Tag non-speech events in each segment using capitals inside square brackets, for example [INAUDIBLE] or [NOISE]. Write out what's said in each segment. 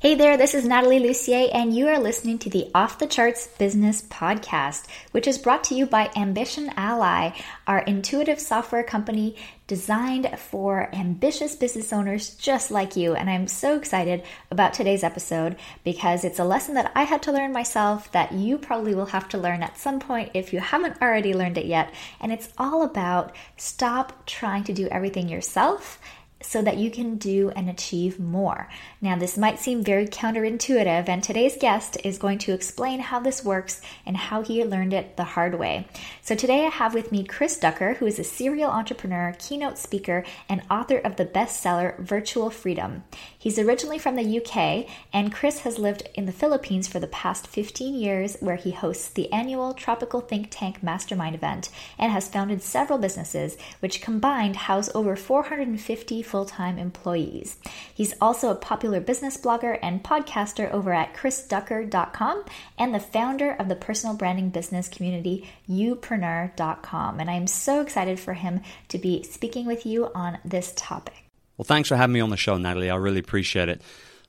Hey there, this is Natalie Lussier, and you are listening to the Off the Charts Business Podcast, which is brought to you by Ambition Ally, our intuitive software company designed for ambitious business owners just like you. And I'm so excited about today's episode because it's a lesson that I had to learn myself that you probably will have to learn at some point if you haven't already learned it yet. And it's all about stop trying to do everything yourself so that you can do and achieve more. Now, this might seem very counterintuitive, and today's guest is going to explain how this works and how he learned it the hard way. So, today I have with me Chris Ducker, who is a serial entrepreneur, keynote speaker, and author of the bestseller Virtual Freedom. He's originally from the UK, and Chris has lived in the Philippines for the past 15 years, where he hosts the annual Tropical Think Tank Mastermind event and has founded several businesses, which combined house over 450 full time employees. He's also a popular business blogger and podcaster over at chrisducker.com and the founder of the personal branding business community, youpreneur.com. And I'm so excited for him to be speaking with you on this topic. Well, thanks for having me on the show, Natalie. I really appreciate it.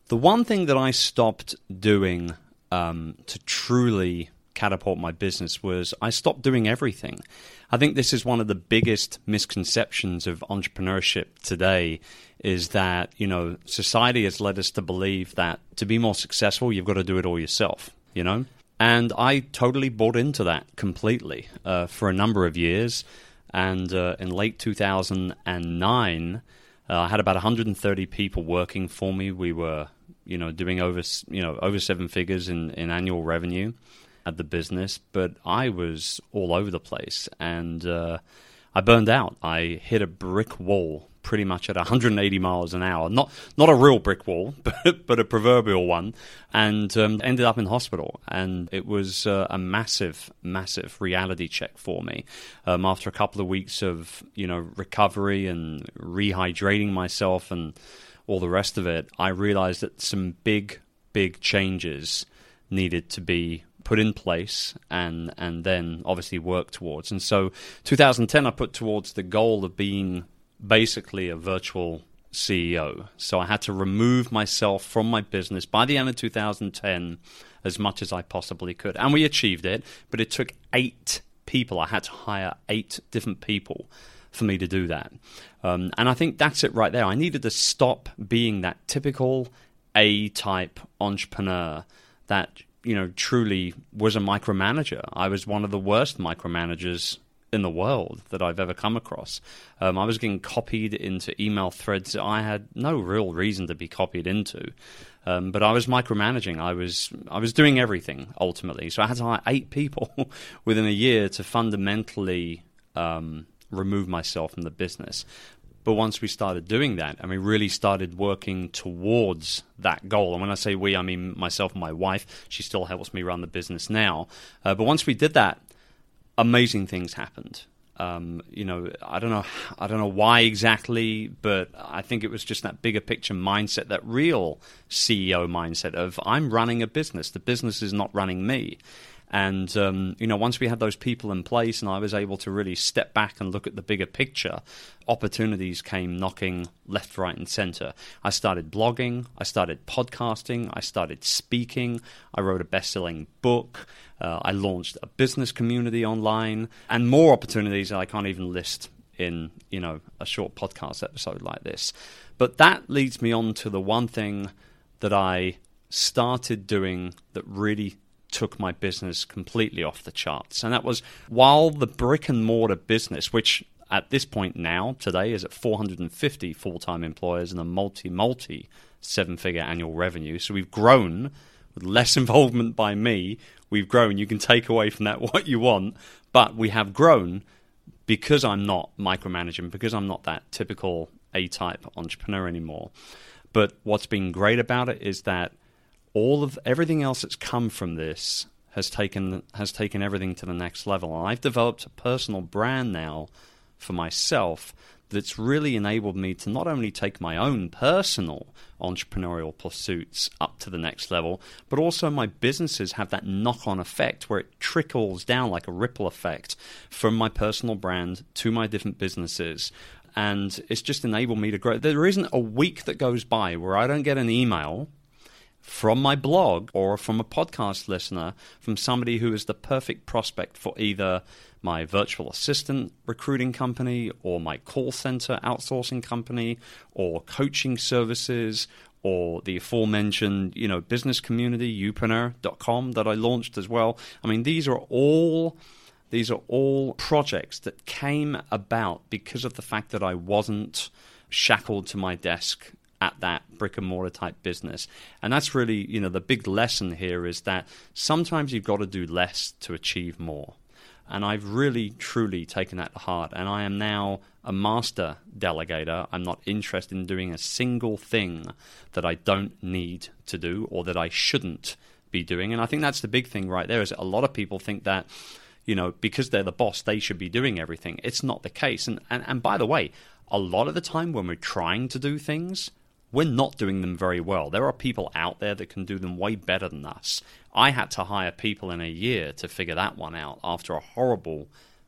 The one thing that I stopped doing um, to truly catapult my business was I stopped doing everything. I think this is one of the biggest misconceptions of entrepreneurship today is that, you know, society has led us to believe that to be more successful, you've got to do it all yourself, you know? And I totally bought into that completely uh, for a number of years. And uh, in late 2009, uh, I had about 130 people working for me. We were, you know, doing over, you know, over seven figures in, in annual revenue at the business, but I was all over the place and uh, I burned out. I hit a brick wall pretty much at 180 miles an hour. Not not a real brick wall, [LAUGHS] but but a proverbial one, and um, ended up in hospital. And it was uh, a massive, massive reality check for me. Um, after a couple of weeks of you know recovery and rehydrating myself and all the rest of it, I realized that some big, big changes needed to be put in place and and then obviously work towards. And so 2010 I put towards the goal of being basically a virtual CEO. So I had to remove myself from my business by the end of 2010 as much as I possibly could. And we achieved it, but it took 8 people. I had to hire 8 different people for me to do that. Um, and I think that's it right there. I needed to stop being that typical A type entrepreneur that you know, truly was a micromanager. I was one of the worst micromanagers in the world that I've ever come across. Um, I was getting copied into email threads that I had no real reason to be copied into. Um, but I was micromanaging. I was I was doing everything ultimately. So I had to hire eight people [LAUGHS] within a year to fundamentally um, remove myself from the business. But once we started doing that and we really started working towards that goal, and when I say we, I mean myself and my wife, she still helps me run the business now. Uh, but once we did that, amazing things happened. Um, you know, I don't know, I don't know why exactly, but I think it was just that bigger picture mindset, that real CEO mindset of I'm running a business. The business is not running me. And um, you know, once we had those people in place, and I was able to really step back and look at the bigger picture, opportunities came knocking left, right, and center. I started blogging, I started podcasting, I started speaking, I wrote a best-selling book, uh, I launched a business community online, and more opportunities I can't even list in you know a short podcast episode like this. But that leads me on to the one thing that I started doing that really took my business completely off the charts. And that was while the brick and mortar business, which at this point now, today, is at 450 full time employers and a multi, multi seven figure annual revenue. So we've grown with less [LAUGHS] involvement by me. We've grown. You can take away from that [LAUGHS] what you want, but we have grown because I'm not micromanaging, because I'm not that typical A type entrepreneur anymore. But what's been great about it is that all of everything else that's come from this has taken has taken everything to the next level. And I've developed a personal brand now for myself that's really enabled me to not only take my own personal entrepreneurial pursuits up to the next level, but also my businesses have that knock on effect where it trickles down like a ripple effect from my personal brand to my different businesses. And it's just enabled me to grow. There isn't a week that goes by where I don't get an email from my blog or from a podcast listener from somebody who is the perfect prospect for either my virtual assistant recruiting company or my call center outsourcing company or coaching services or the aforementioned, you know, business community, youpreneur.com that I launched as well. I mean, these are all these are all projects that came about because of the fact that I wasn't shackled to my desk at that brick and mortar type business. And that's really, you know, the big lesson here is that sometimes you've got to do less to achieve more. And I've really, truly taken that to heart. And I am now a master delegator. I'm not interested in doing a single thing that I don't need to do or that I shouldn't be doing. And I think that's the big thing right there is a lot of people think that you know, because they're the boss, they should be doing everything. It's not the case. And, and, and by the way, a lot of the time when we're trying to do things, we're not doing them very well. There are people out there that can do them way better than us. I had to hire people in a year to figure that one out after a horrible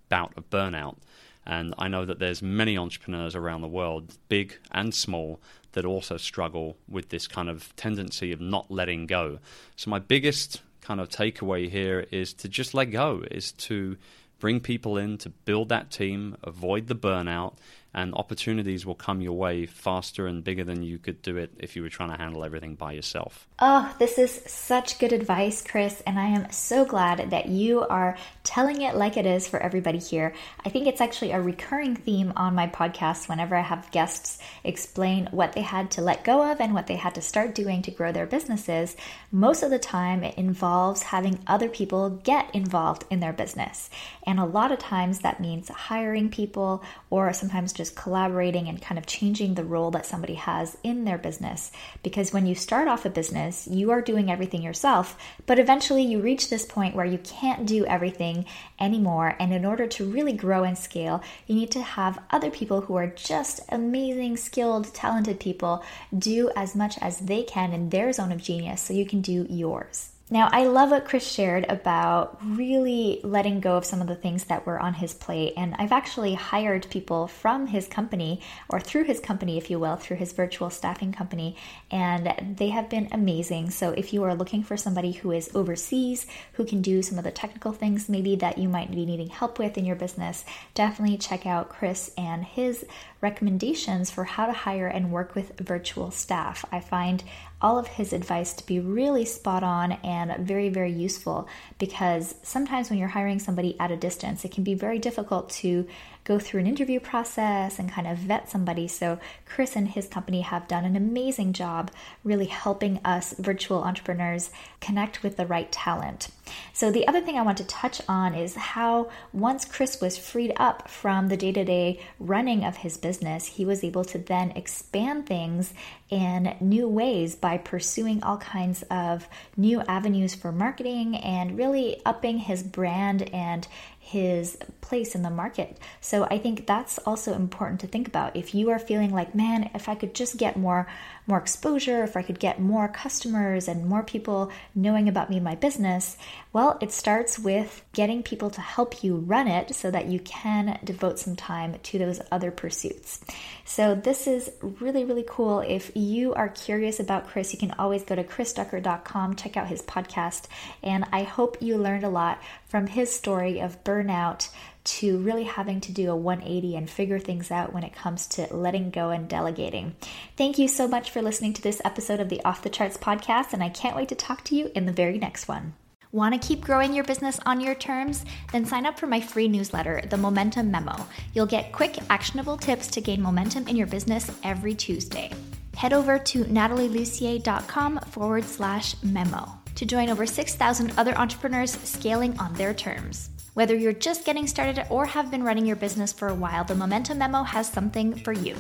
bout of burnout. And I know that there's many entrepreneurs around the world, big and small, that also struggle with this kind of tendency of not letting go. So my biggest kind of takeaway here is to just let go, is to bring people in to build that team, avoid the burnout, and opportunities will come your way faster and bigger than you could do it if you were trying to handle everything by yourself. Oh, this is such good advice, Chris, and I am so glad that you are telling it like it is for everybody here. I think it's actually a recurring theme on my podcast whenever I have guests explain what they had to let go of and what they had to start doing to grow their businesses. Most of the time, it involves having other people get involved in their business. And a lot of times that means hiring people or sometimes just collaborating and kind of changing the role that somebody has in their business. Because when you start off a business, you are doing everything yourself, but eventually you reach this point where you can't do everything anymore. And in order to really grow and scale, you need to have other people who are just amazing, skilled, talented people do as much as they can in their zone of genius so you can do yours. Now, I love what Chris shared about really letting go of some of the things that were on his plate. And I've actually hired people from his company, or through his company, if you will, through his virtual staffing company, and they have been amazing. So, if you are looking for somebody who is overseas, who can do some of the technical things maybe that you might be needing help with in your business, definitely check out Chris and his recommendations for how to hire and work with virtual staff. I find all of his advice to be really spot on and very, very useful because sometimes when you're hiring somebody at a distance, it can be very difficult to go through an interview process and kind of vet somebody. So, Chris and his company have done an amazing job really helping us virtual entrepreneurs connect with the right talent. So, the other thing I want to touch on is how once Chris was freed up from the day to day running of his business, he was able to then expand things in new ways by pursuing all kinds of new avenues for marketing and really upping his brand and his place in the market. So I think that's also important to think about. If you are feeling like, man, if I could just get more more exposure, if I could get more customers and more people knowing about me and my business, well, it starts with getting people to help you run it so that you can devote some time to those other pursuits. So, this is really, really cool. If you are curious about Chris, you can always go to chrisducker.com, check out his podcast, and I hope you learned a lot from his story of burnout to really having to do a 180 and figure things out when it comes to letting go and delegating. Thank you so much for listening to this episode of the Off the Charts podcast, and I can't wait to talk to you in the very next one. Want to keep growing your business on your terms? Then sign up for my free newsletter, The Momentum Memo. You'll get quick, actionable tips to gain momentum in your business every Tuesday. Head over to natalielussier.com forward slash memo to join over 6,000 other entrepreneurs scaling on their terms. Whether you're just getting started or have been running your business for a while, the Momentum Memo has something for you.